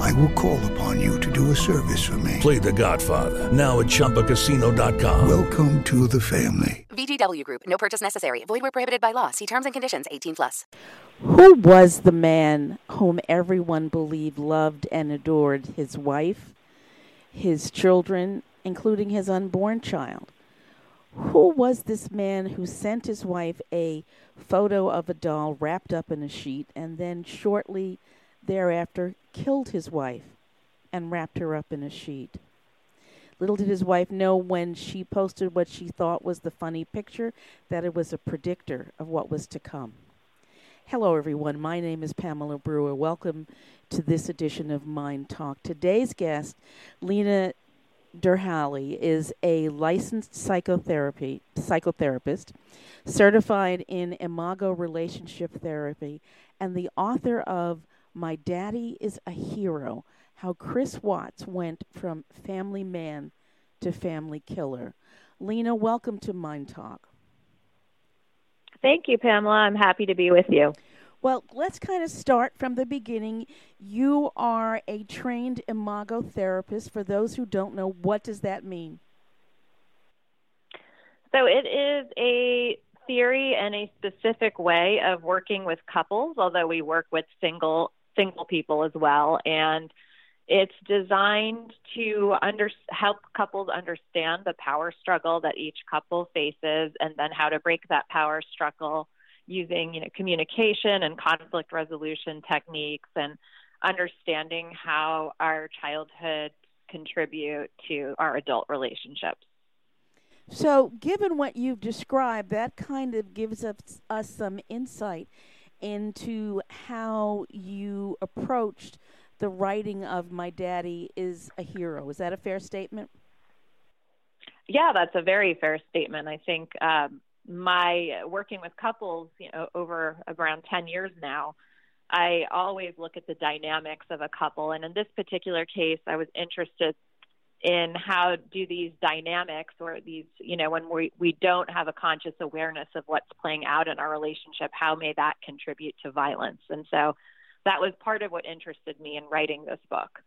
I will call upon you to do a service for me. Play The Godfather now at ChumbaCasino.com. Welcome to the family. VGW Group. No purchase necessary. Void where prohibited by law. See terms and conditions. 18 plus. Who was the man whom everyone believed loved and adored his wife, his children, including his unborn child? Who was this man who sent his wife a photo of a doll wrapped up in a sheet and then shortly thereafter killed his wife and wrapped her up in a sheet? Little did his wife know when she posted what she thought was the funny picture that it was a predictor of what was to come. Hello, everyone. My name is Pamela Brewer. Welcome to this edition of Mind Talk. Today's guest, Lena Derhally, is a licensed psychotherapy psychotherapist, certified in Imago relationship therapy, and the author of My Daddy is a Hero How Chris Watts Went from Family Man to Family Killer. Lena, welcome to Mind Talk. Thank you, Pamela. I'm happy to be with you. Well, let's kind of start from the beginning. You are a trained imago therapist. For those who don't know, what does that mean? So, it is a theory and a specific way of working with couples, although we work with single single people as well. And it's designed to under, help couples understand the power struggle that each couple faces and then how to break that power struggle using you know, communication and conflict resolution techniques and understanding how our childhood contribute to our adult relationships. So, given what you've described, that kind of gives us, us some insight into how you approached the writing of My Daddy is a Hero. Is that a fair statement? Yeah, that's a very fair statement. I think um, my working with couples, you know, over around 10 years now, I always look at the dynamics of a couple. And in this particular case, I was interested in how do these dynamics or these, you know, when we, we don't have a conscious awareness of what's playing out in our relationship, how may that contribute to violence? And so that was part of what interested me in writing this book.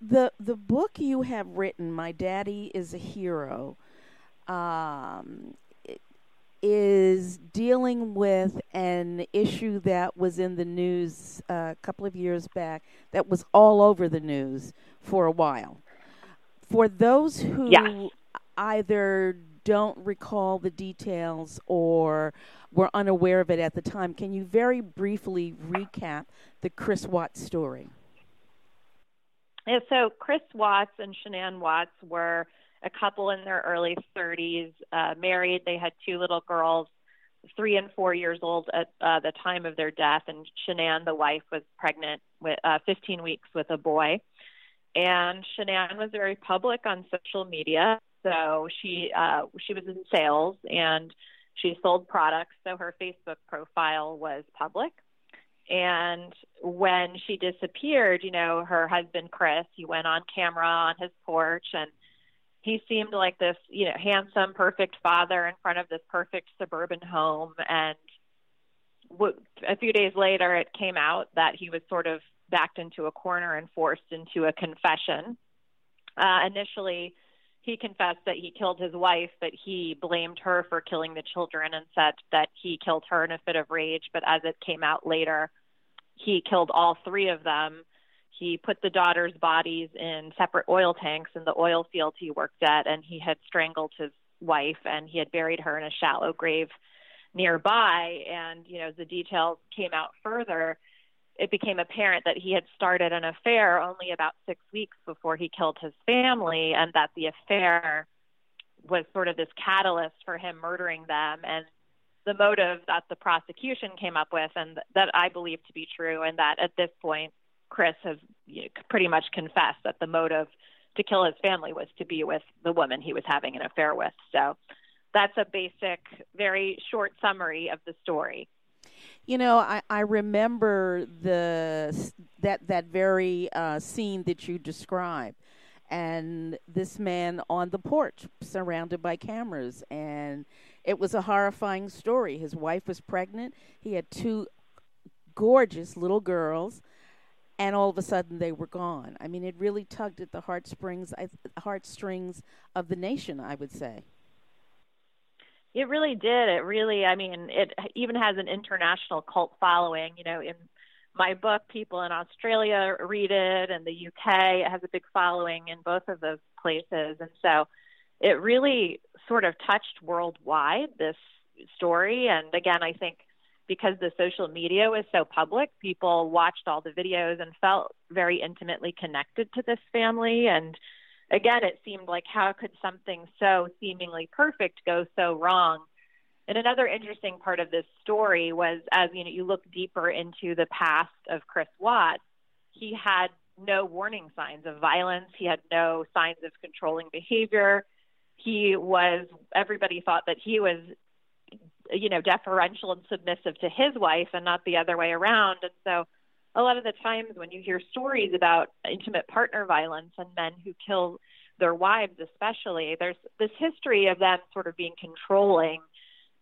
The the book you have written, My Daddy is a Hero, um, is dealing with an issue that was in the news uh, a couple of years back that was all over the news for a while. For those who yes. either don't recall the details or were unaware of it at the time, can you very briefly recap the Chris Watts story? Yeah, so Chris Watts and Shanann Watts were a couple in their early 30s, uh, married. They had two little girls, three and four years old at uh, the time of their death. And Shanann, the wife, was pregnant with uh, 15 weeks with a boy. And Shanann was very public on social media. So she uh, she was in sales and she sold products. So her Facebook profile was public. And when she disappeared, you know, her husband Chris, he went on camera on his porch and he seemed like this, you know, handsome, perfect father in front of this perfect suburban home. And a few days later, it came out that he was sort of backed into a corner and forced into a confession. Uh, initially, he confessed that he killed his wife, but he blamed her for killing the children and said that he killed her in a fit of rage. But as it came out later, he killed all three of them he put the daughters' bodies in separate oil tanks in the oil field he worked at, and he had strangled his wife and he had buried her in a shallow grave nearby. And, you know, the details came out further, it became apparent that he had started an affair only about six weeks before he killed his family, and that the affair was sort of this catalyst for him murdering them. And the motive that the prosecution came up with, and that I believe to be true, and that at this point, Chris has you know, pretty much confessed that the motive to kill his family was to be with the woman he was having an affair with. So that's a basic, very short summary of the story. You know, I, I remember the that that very uh, scene that you described, and this man on the porch, surrounded by cameras, and it was a horrifying story. His wife was pregnant. He had two gorgeous little girls, and all of a sudden they were gone. I mean, it really tugged at the heartstrings, heartstrings of the nation. I would say. It really did. It really, I mean, it even has an international cult following. You know, in my book, people in Australia read it, and the UK it has a big following in both of those places. And so it really sort of touched worldwide this story. And again, I think because the social media was so public, people watched all the videos and felt very intimately connected to this family. And again, it seemed like how could something so seemingly perfect go so wrong? And another interesting part of this story was as you know you look deeper into the past of Chris Watts, he had no warning signs of violence. He had no signs of controlling behavior. He was everybody thought that he was you know deferential and submissive to his wife and not the other way around. And so a lot of the times when you hear stories about intimate partner violence and men who kill their wives, especially, there's this history of them sort of being controlling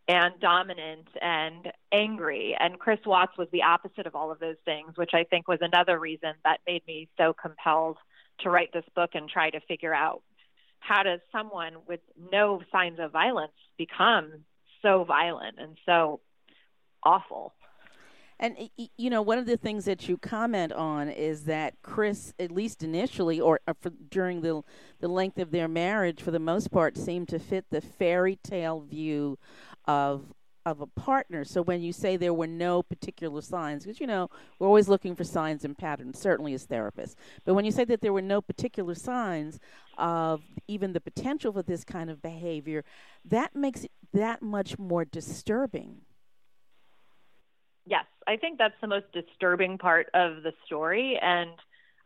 and dominant and angry. And Chris Watts was the opposite of all of those things, which I think was another reason that made me so compelled to write this book and try to figure out how does someone with no signs of violence become so violent and so awful. And you know, one of the things that you comment on is that Chris, at least initially, or, or for, during the the length of their marriage, for the most part, seemed to fit the fairy tale view of of a partner. So when you say there were no particular signs, because you know we're always looking for signs and patterns, certainly as therapists. But when you say that there were no particular signs of even the potential for this kind of behavior, that makes it that much more disturbing. Yes, I think that's the most disturbing part of the story. And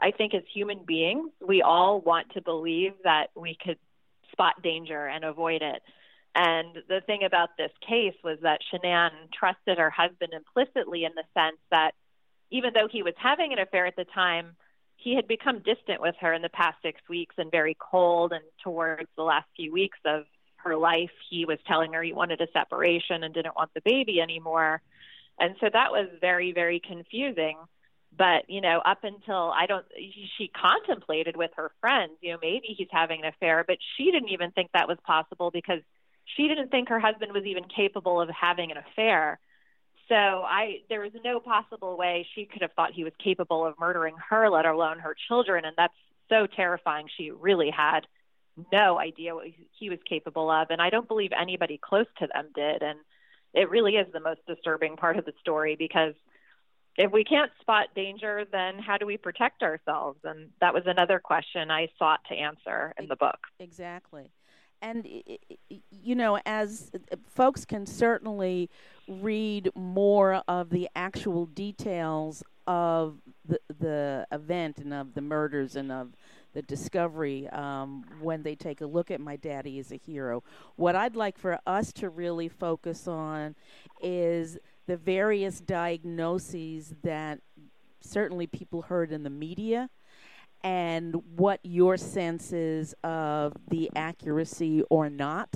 I think as human beings, we all want to believe that we could spot danger and avoid it. And the thing about this case was that Shanann trusted her husband implicitly in the sense that even though he was having an affair at the time, he had become distant with her in the past six weeks and very cold. And towards the last few weeks of her life, he was telling her he wanted a separation and didn't want the baby anymore. And so that was very, very confusing. But, you know, up until I don't, she contemplated with her friends, you know, maybe he's having an affair, but she didn't even think that was possible because she didn't think her husband was even capable of having an affair. So I, there was no possible way she could have thought he was capable of murdering her, let alone her children. And that's so terrifying. She really had no idea what he was capable of. And I don't believe anybody close to them did. And, it really is the most disturbing part of the story because if we can't spot danger, then how do we protect ourselves? And that was another question I sought to answer in the book. Exactly. And, you know, as folks can certainly read more of the actual details of the, the event and of the murders and of the discovery um, when they take a look at my daddy as a hero. What I'd like for us to really focus on is the various diagnoses that certainly people heard in the media and what your sense is of the accuracy or not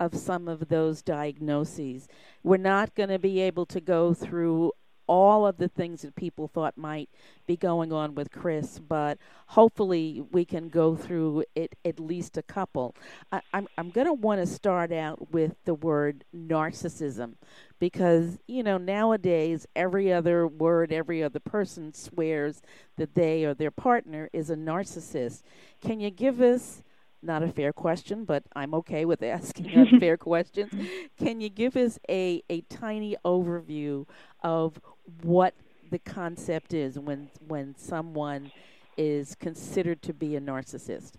of some of those diagnoses. We're not going to be able to go through all of the things that people thought might be going on with Chris, but hopefully we can go through it at least a couple. I, I'm I'm going to want to start out with the word narcissism, because you know nowadays every other word, every other person swears that they or their partner is a narcissist. Can you give us not a fair question, but I'm okay with asking unfair questions. Can you give us a, a tiny overview of what the concept is when when someone is considered to be a narcissist?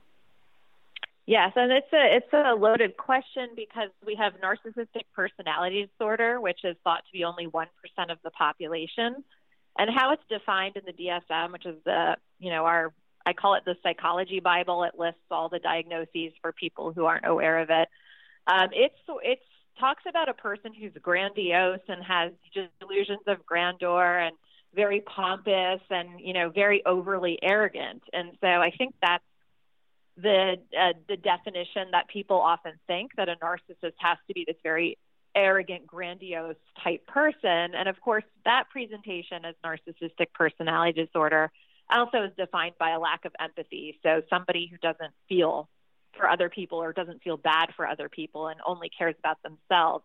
Yes, and it's a it's a loaded question because we have narcissistic personality disorder, which is thought to be only one percent of the population, and how it's defined in the DSM, which is the you know our I call it the psychology Bible. It lists all the diagnoses for people who aren't aware of it. Um, it's it's talks about a person who's grandiose and has just delusions of grandeur and very pompous and you know very overly arrogant. And so I think that's the uh, the definition that people often think that a narcissist has to be this very arrogant, grandiose type person. And of course, that presentation as narcissistic personality disorder also is defined by a lack of empathy. So somebody who doesn't feel for other people or doesn't feel bad for other people and only cares about themselves.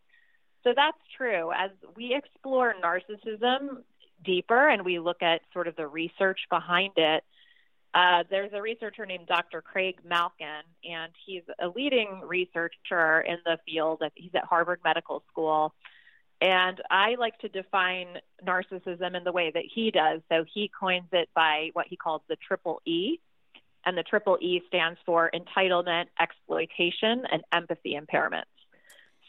So that's true. As we explore narcissism deeper and we look at sort of the research behind it, uh, there's a researcher named Dr. Craig Malkin, and he's a leading researcher in the field. He's at Harvard Medical School. And I like to define narcissism in the way that he does. So he coins it by what he calls the triple E. And the triple E stands for entitlement, exploitation, and empathy impairments.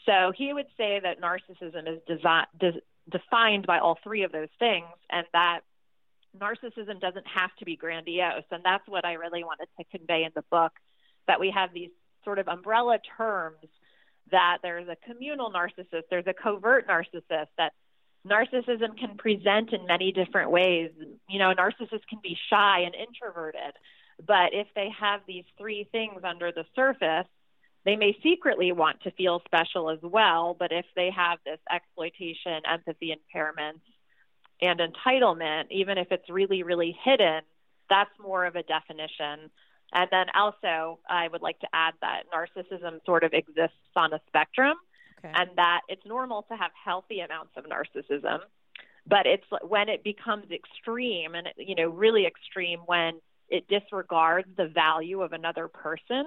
So he would say that narcissism is desi- de- defined by all three of those things, and that narcissism doesn't have to be grandiose. And that's what I really wanted to convey in the book that we have these sort of umbrella terms that there's a communal narcissist, there's a covert narcissist, that narcissism can present in many different ways. You know, narcissists can be shy and introverted, but if they have these three things under the surface, they may secretly want to feel special as well, but if they have this exploitation, empathy impairments, and entitlement, even if it's really, really hidden, that's more of a definition. And then also, I would like to add that narcissism sort of exists on a spectrum, okay. and that it's normal to have healthy amounts of narcissism, but it's when it becomes extreme, and you know, really extreme when it disregards the value of another person.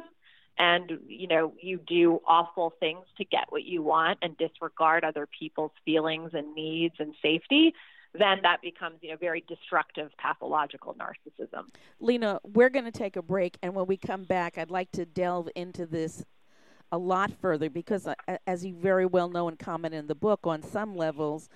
And you know you do awful things to get what you want and disregard other people's feelings and needs and safety then that becomes you know very destructive pathological narcissism. Lena, we're going to take a break, and when we come back, I'd like to delve into this a lot further because, uh, as you very well know and comment in the book, on some levels,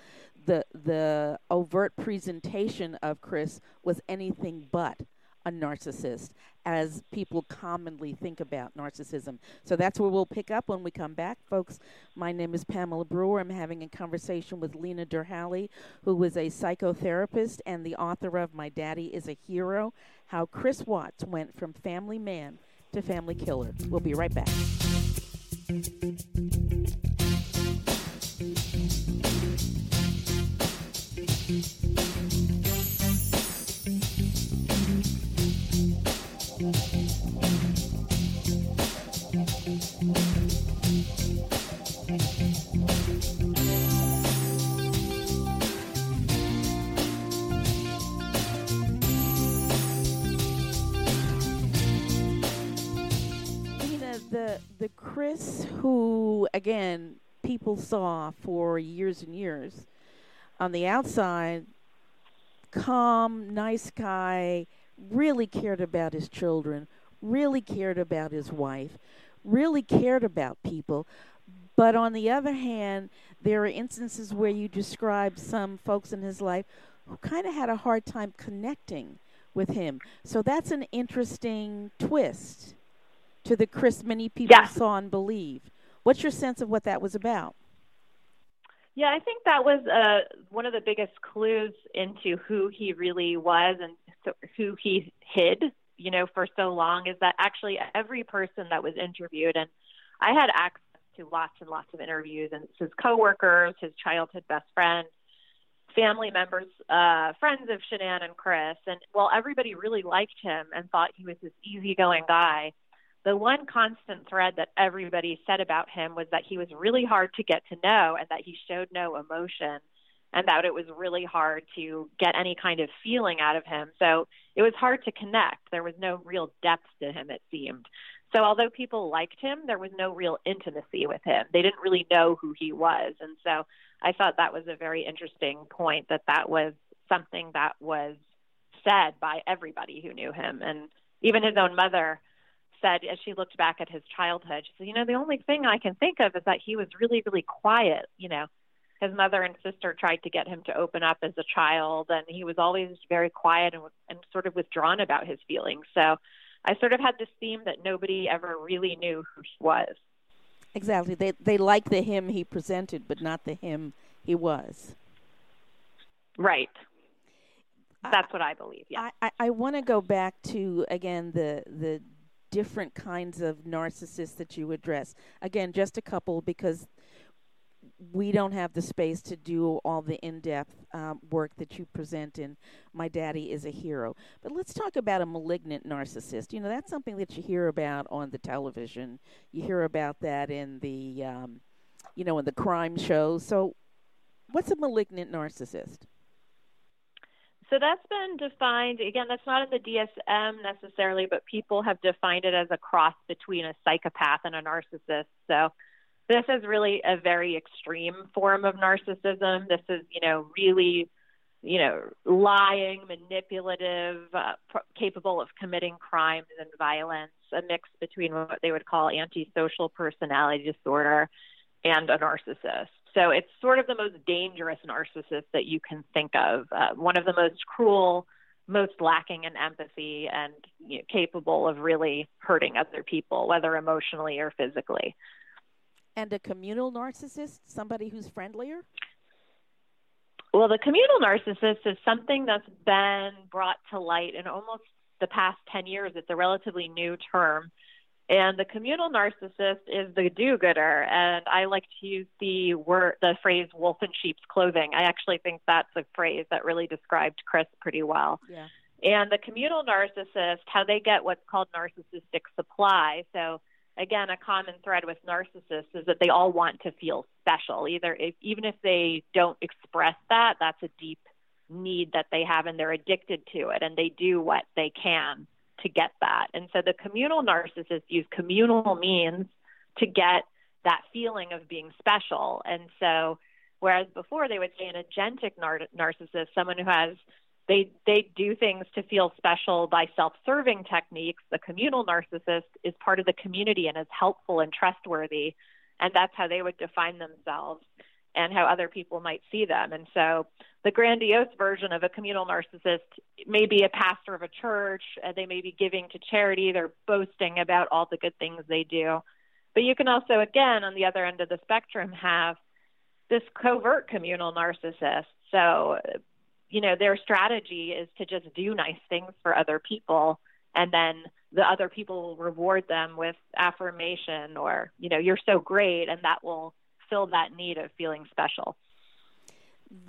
the the overt presentation of Chris was anything but a narcissist, as people commonly think about narcissism. So that's where we'll pick up when we come back, folks. My name is Pamela Brewer. I'm having a conversation with Lena Derhally, who is a psychotherapist and the author of My Daddy is a Hero How Chris Watts Went from Family Man to Family Killer. We'll be right back. The Chris who again people saw for years and years on the outside calm nice guy really cared about his children really cared about his wife really cared about people. But on the other hand there are instances where you describe some folks in his life who kind of had a hard time connecting with him. So that's an interesting twist to the Chris many people yeah. saw and believe. What's your sense of what that was about? Yeah, I think that was uh, one of the biggest clues into who he really was and so, who he hid, you know, for so long is that actually every person that was interviewed, and I had access to lots and lots of interviews, and his coworkers, his childhood best friend, family members, uh, friends of Shanann and Chris, and while everybody really liked him and thought he was this easygoing guy, the one constant thread that everybody said about him was that he was really hard to get to know and that he showed no emotion and that it was really hard to get any kind of feeling out of him. So it was hard to connect. There was no real depth to him, it seemed. So although people liked him, there was no real intimacy with him. They didn't really know who he was. And so I thought that was a very interesting point that that was something that was said by everybody who knew him. And even his own mother said as she looked back at his childhood, she said, "You know, the only thing I can think of is that he was really, really quiet. You know, his mother and sister tried to get him to open up as a child, and he was always very quiet and, and sort of withdrawn about his feelings. So, I sort of had this theme that nobody ever really knew who he was." Exactly. They they like the him he presented, but not the him he was. Right. That's what I believe. Yeah. I, I, I want to go back to again the the different kinds of narcissists that you address. Again, just a couple because we don't have the space to do all the in-depth um, work that you present in my daddy is a hero. But let's talk about a malignant narcissist. You know that's something that you hear about on the television. You hear about that in the um, you know in the crime shows so what's a malignant narcissist so that's been defined again that's not in the dsm necessarily but people have defined it as a cross between a psychopath and a narcissist so this is really a very extreme form of narcissism. This is, you know, really, you know, lying, manipulative, uh, pr- capable of committing crimes and violence, a mix between what they would call antisocial personality disorder and a narcissist. So it's sort of the most dangerous narcissist that you can think of, uh, one of the most cruel, most lacking in empathy, and you know, capable of really hurting other people, whether emotionally or physically and a communal narcissist, somebody who's friendlier? Well, the communal narcissist is something that's been brought to light in almost the past 10 years. It's a relatively new term. And the communal narcissist is the do-gooder, and I like to use the word, the phrase "wolf in sheep's clothing." I actually think that's a phrase that really described Chris pretty well. Yeah. And the communal narcissist, how they get what's called narcissistic supply. So again, a common thread with narcissists is that they all want to feel special. Either if, even if they don't express that, that's a deep need that they have and they're addicted to it and they do what they can to get that. And so the communal narcissists use communal means to get that feeling of being special. And so whereas before they would say an agentic nar- narcissist, someone who has they they do things to feel special by self-serving techniques. The communal narcissist is part of the community and is helpful and trustworthy, and that's how they would define themselves and how other people might see them. And so the grandiose version of a communal narcissist may be a pastor of a church, they may be giving to charity, they're boasting about all the good things they do. But you can also, again, on the other end of the spectrum, have this covert communal narcissist. So you know, their strategy is to just do nice things for other people and then the other people will reward them with affirmation or, you know, you're so great and that will fill that need of feeling special.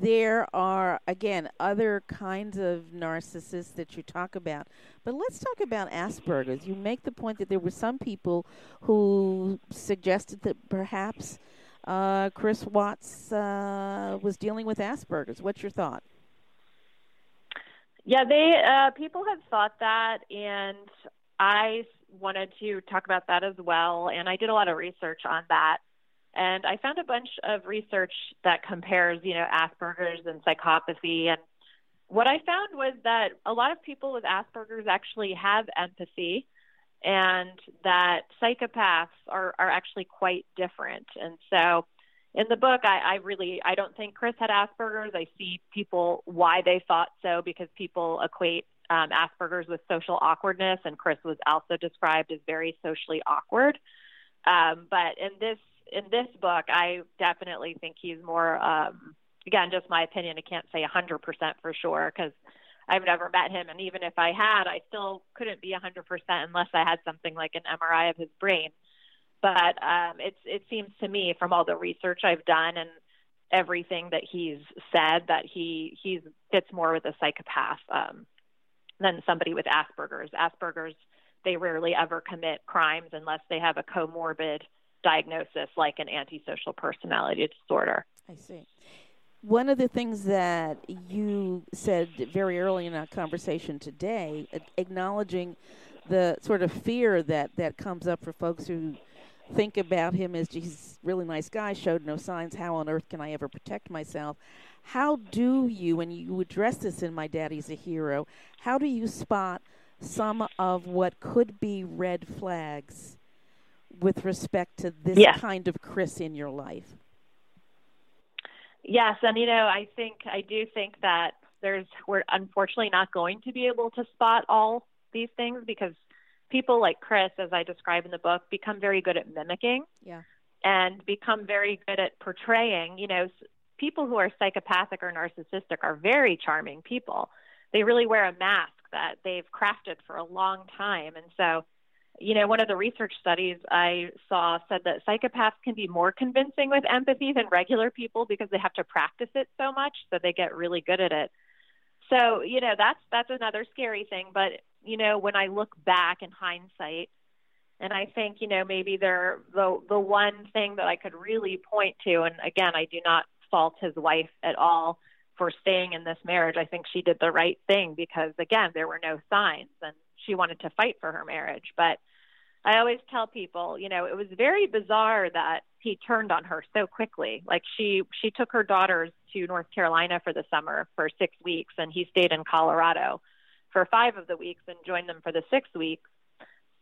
There are, again, other kinds of narcissists that you talk about. But let's talk about Asperger's. You make the point that there were some people who suggested that perhaps uh, Chris Watts uh, was dealing with Asperger's. What's your thought? Yeah, they uh, people have thought that, and I wanted to talk about that as well. And I did a lot of research on that, and I found a bunch of research that compares, you know, Asperger's and psychopathy. And what I found was that a lot of people with Asperger's actually have empathy, and that psychopaths are are actually quite different. And so in the book, I, I really I don't think Chris had Asperger's. I see people why they thought so because people equate um, Asperger's with social awkwardness, and Chris was also described as very socially awkward. Um, but in this in this book, I definitely think he's more. Um, again, just my opinion. I can't say a 100% for sure because I've never met him, and even if I had, I still couldn't be a 100% unless I had something like an MRI of his brain but um, it's it seems to me from all the research I've done and everything that he's said that he he's fits more with a psychopath um, than somebody with Asperger's. Asperger's they rarely ever commit crimes unless they have a comorbid diagnosis like an antisocial personality disorder. I see. One of the things that you said very early in our conversation today, acknowledging the sort of fear that, that comes up for folks who think about him as he's really nice guy, showed no signs. How on earth can I ever protect myself? How do you, when you address this in My Daddy's a Hero, how do you spot some of what could be red flags with respect to this yes. kind of Chris in your life? Yes, and you know, I think I do think that there's we're unfortunately not going to be able to spot all these things because people like Chris, as I describe in the book, become very good at mimicking. Yeah. and become very good at portraying, you know, people who are psychopathic or narcissistic are very charming people. They really wear a mask that they've crafted for a long time. And so, you know, one of the research studies I saw said that psychopaths can be more convincing with empathy than regular people because they have to practice it so much that they get really good at it. So, you know, that's that's another scary thing, but you know, when I look back in hindsight, and I think, you know, maybe they're the the one thing that I could really point to, and again, I do not fault his wife at all for staying in this marriage. I think she did the right thing because again, there were no signs and she wanted to fight for her marriage. But I always tell people, you know, it was very bizarre that he turned on her so quickly. Like she she took her daughters to North Carolina for the summer for 6 weeks and he stayed in Colorado for 5 of the weeks and joined them for the 6 weeks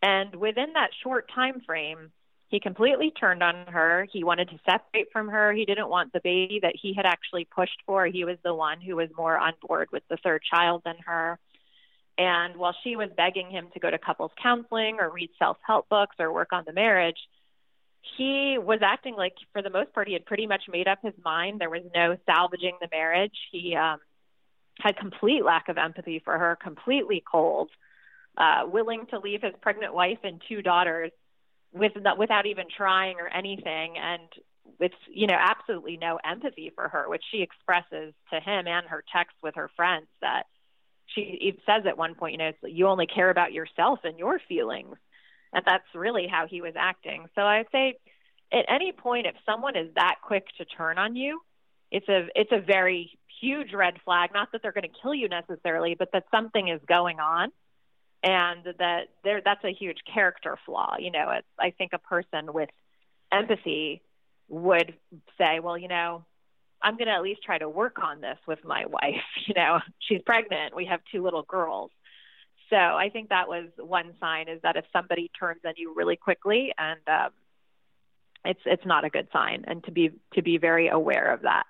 and within that short time frame, he completely turned on her. He wanted to separate from her. He didn't want the baby that he had actually pushed for. He was the one who was more on board with the third child than her. And while she was begging him to go to couples counseling or read self help books or work on the marriage, he was acting like, for the most part, he had pretty much made up his mind. There was no salvaging the marriage. He um, had complete lack of empathy for her, completely cold uh, willing to leave his pregnant wife and two daughters with without even trying or anything, and with you know absolutely no empathy for her, which she expresses to him and her texts with her friends that she says at one point, you know, you only care about yourself and your feelings, and that's really how he was acting. So I'd say at any point, if someone is that quick to turn on you, it's a it's a very huge red flag. Not that they're going to kill you necessarily, but that something is going on and that there that's a huge character flaw you know it's, i think a person with empathy would say well you know i'm going to at least try to work on this with my wife you know? She's pregnant. We have two little girls. So i think that was one sign is that if somebody turns on you really quickly and um it's it's not a good sign. And to be to be very aware of that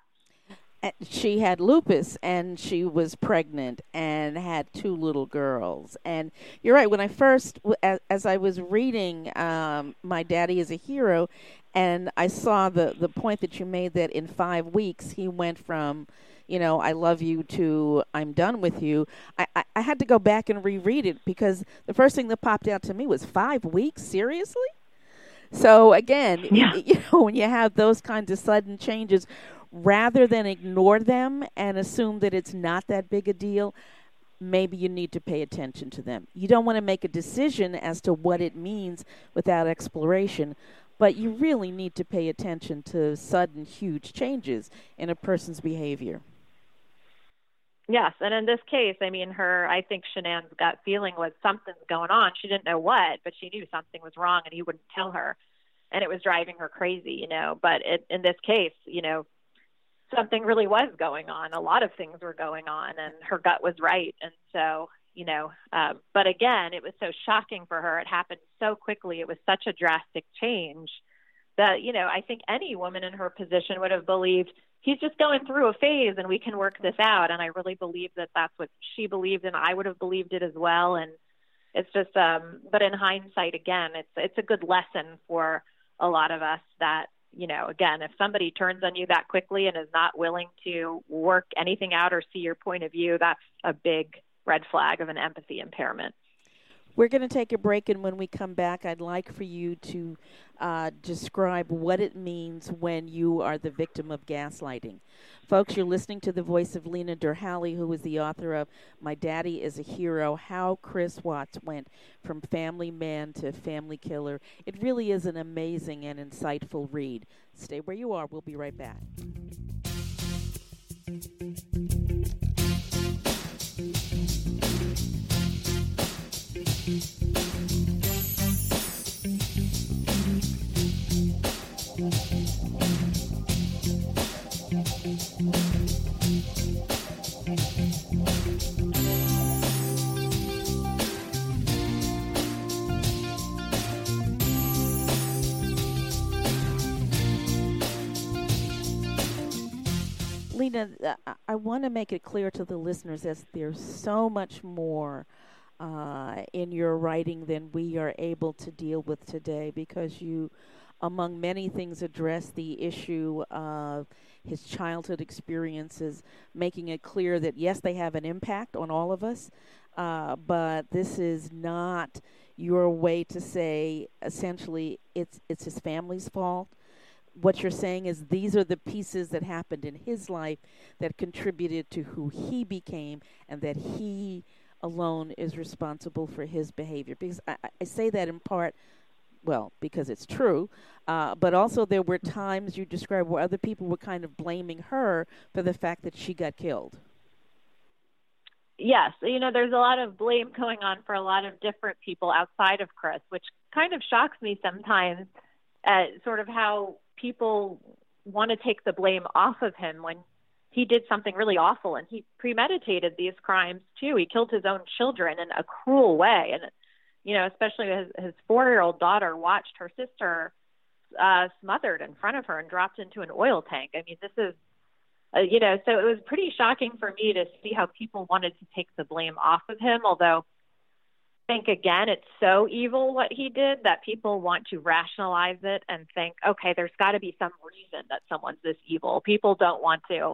she had lupus and she was pregnant and had two little girls. And you're right. When I first, as, as I was reading um, My Daddy is a Hero, and I saw the, the point that you made that in five weeks he went from, you know, I love you to I'm done with you. I, I, I had to go back and reread it because the first thing that popped out to me was five weeks? Seriously? So again, yeah. you know, when you have those kinds of sudden changes, rather than ignore them and assume that it's not that big a deal, maybe you need to pay attention to them. You don't want to make a decision as to what it means without exploration, but you really need to pay attention to sudden, huge changes in a person's behavior. Yes, and in this case, I mean, her, I think Shanann's gut feeling was something's going on. She didn't know what, but she knew something was wrong and he wouldn't tell her. And it was driving her crazy, you know. But it, in this case, you know, something really was going on. A lot of things were going on, and her gut was right. And so, you know, uh, but again, it was so shocking for her. It happened so quickly. It was such a drastic change that, you know, I think any woman in her position would have believed he's just going through a phase and we can work this out. And I really believe that that's what she believed, and I would have believed it as well. And it's just, um, but in hindsight, again, it's it's a good lesson for a lot of us that you know, again, if somebody turns on you that quickly and is not willing to work anything out or see your point of view, that's a big red flag of an empathy impairment. We're going to take a break, and when we come back, I'd like for you to uh, describe what it means when you are the victim of gaslighting. Folks, you're listening to the voice of Lena Derhally, who is the author of My Daddy is a Hero How Chris Watts Went from Family Man to Family Killer. It really is an amazing and insightful read. Stay where you are. We'll be right back. Lena, uh, I want to make it clear to the listeners that there's so much more uh, in your writing than we are able to deal with today because you among many things, address the issue of his childhood experiences, making it clear that yes, they have an impact on all of us, uh, but this is not your way to say essentially it's it's his family's fault. What you're saying is these are the pieces that happened in his life that contributed to who he became, and that he alone is responsible for his behavior. Because I, I say that in part well, because it's true, uh, but also there were times you described where other people were kind of blaming her for the fact that she got killed. Yes, you know, there's a lot of blame going on for a lot of different people outside of Chris, which kind of shocks me sometimes at sort of how people want to take the blame off of him when he did something really awful and he premeditated these crimes too. He killed his own children in a cruel way and you know, especially his, his four-year-old daughter watched her sister uh, smothered in front of her and dropped into an oil tank. I mean, this is, uh, you know, so it was pretty shocking for me to see how people wanted to take the blame off of him. Although, think again, it's so evil what he did that people want to rationalize it and think, okay, there's got to be some reason that someone's this evil. People don't want to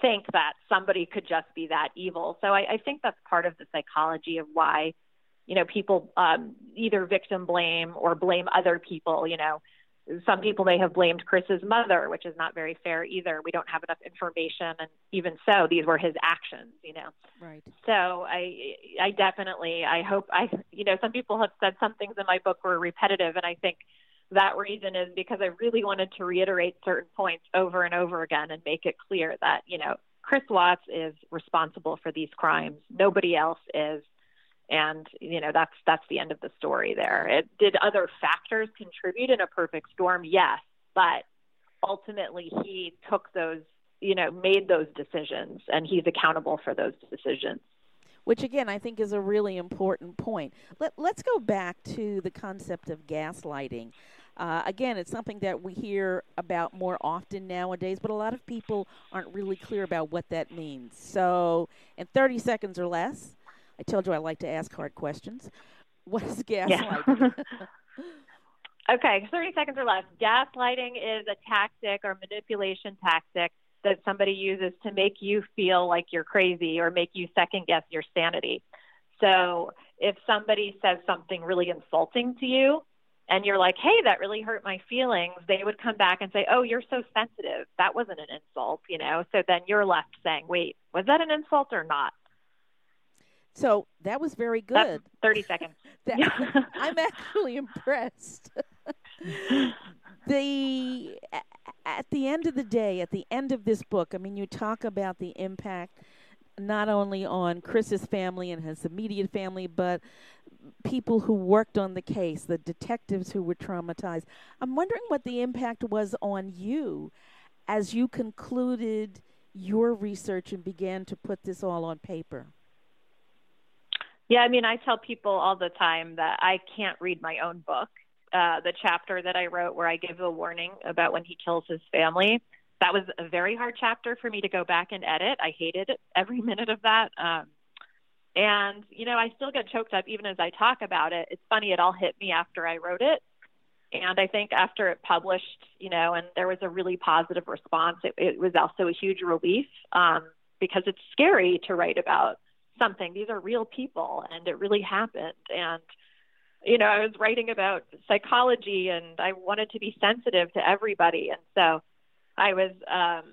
think that somebody could just be that evil. So I, I think that's part of the psychology of why you know, people um, either victim blame or blame other people. You know, some people may have blamed Chris's mother, which is not very fair either. We don't have enough information, and even so, these were his actions. You know, right. So I, I definitely, I hope I, you know, some people have said some things in my book were repetitive, and I think that reason is because I really wanted to reiterate certain points over and over again and make it clear that you know Chris Watts is responsible for these crimes. Nobody else is and you know that's that's the end of the story there it did other factors contribute in a perfect storm yes but ultimately he took those you know made those decisions and he's accountable for those decisions which again I think is a really important point. Let, let's go back to the concept of gaslighting. Uh, again, it's something that we hear about more often nowadays, but a lot of people aren't really clear about what that means. So, in 30 seconds or less, I told you I like to ask hard questions. What is gaslighting? Yeah. okay, 30 seconds or less. Gaslighting is a tactic or manipulation tactic that somebody uses to make you feel like you're crazy or make you second guess your sanity. So if somebody says something really insulting to you, and you're like, hey, that really hurt my feelings, they would come back and say, oh, you're so sensitive. That wasn't an insult, you know? So then you're left saying, wait, was that an insult or not? So that was very good. That's 30 seconds. that, I'm actually impressed. the at the end of the day, at the end of this book, I mean, you talk about the impact not only on Chris's family and his immediate family, but people who worked on the case, the detectives who were traumatized. I'm wondering what the impact was on you as you concluded your research and began to put this all on paper. Yeah, I mean, I tell people all the time that I can't read my own book. Uh, the chapter that I wrote where I give a warning about when he kills his family, that was a very hard chapter for me to go back and edit. I hated every minute of that. Um, and, you know, I still get choked up even as I talk about it. It's funny, it all hit me after I wrote it. And I think after it published, you know, and there was a really positive response, it, it was also a huge relief um, because it's scary to write about something. These are real people, and it really happened. And you know, I was writing about psychology, and I wanted to be sensitive to everybody, and so I was um,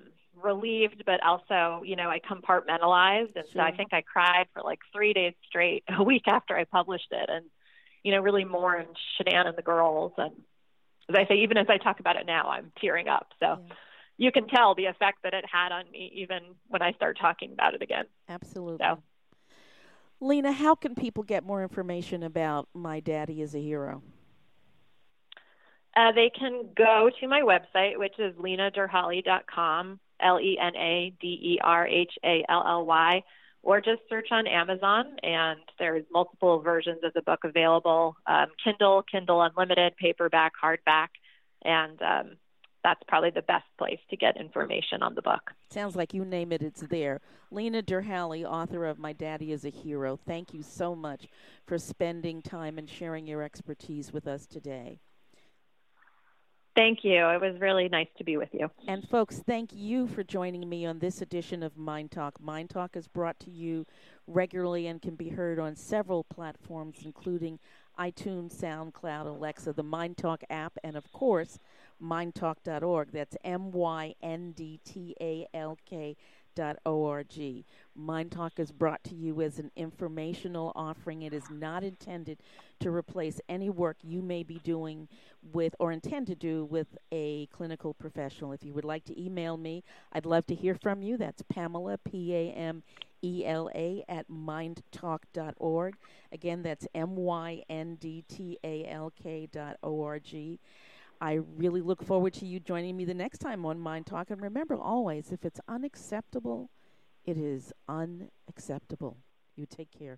relieved, but also, you know, I compartmentalized, and sure. so I think I cried for like three days straight, a week after I published it, and you know, really mourned Shanann and the girls, and as I say, even as I talk about it now, I'm tearing up. So. Yeah you can tell the effect that it had on me even when I start talking about it again. Absolutely. So Lena, how can people get more information about My Daddy is a Hero? Uh, they can go to my website, which is lenaderhally.com, L E N A D E R H A L L Y, or just search on Amazon. And there's multiple versions of the book available um, Kindle, Kindle Unlimited, paperback, hardback. And um, that's probably the best place to get information on the book. Sounds like you name it, it's there. Lena Derhally, author of My Daddy is a Hero, thank you so much for spending time and sharing your expertise with us today. Thank you. It was really nice to be with you. And folks, thank you for joining me on this edition of Mind Talk. Mind Talk is brought to you regularly and can be heard on several platforms, including iTunes, SoundCloud, Alexa, the Mind Talk app, and of course, myndtalk.org. That's M Y N D T A L K Dot org. Mind Talk is brought to you as an informational offering. It is not intended to replace any work you may be doing with or intend to do with a clinical professional. If you would like to email me, I'd love to hear from you. That's Pamela, P A M E L A, at myndtalk.org. Again, that's M Y N D T A L K dot O R G. I really look forward to you joining me the next time on Mind Talk. And remember always, if it's unacceptable, it is unacceptable. You take care.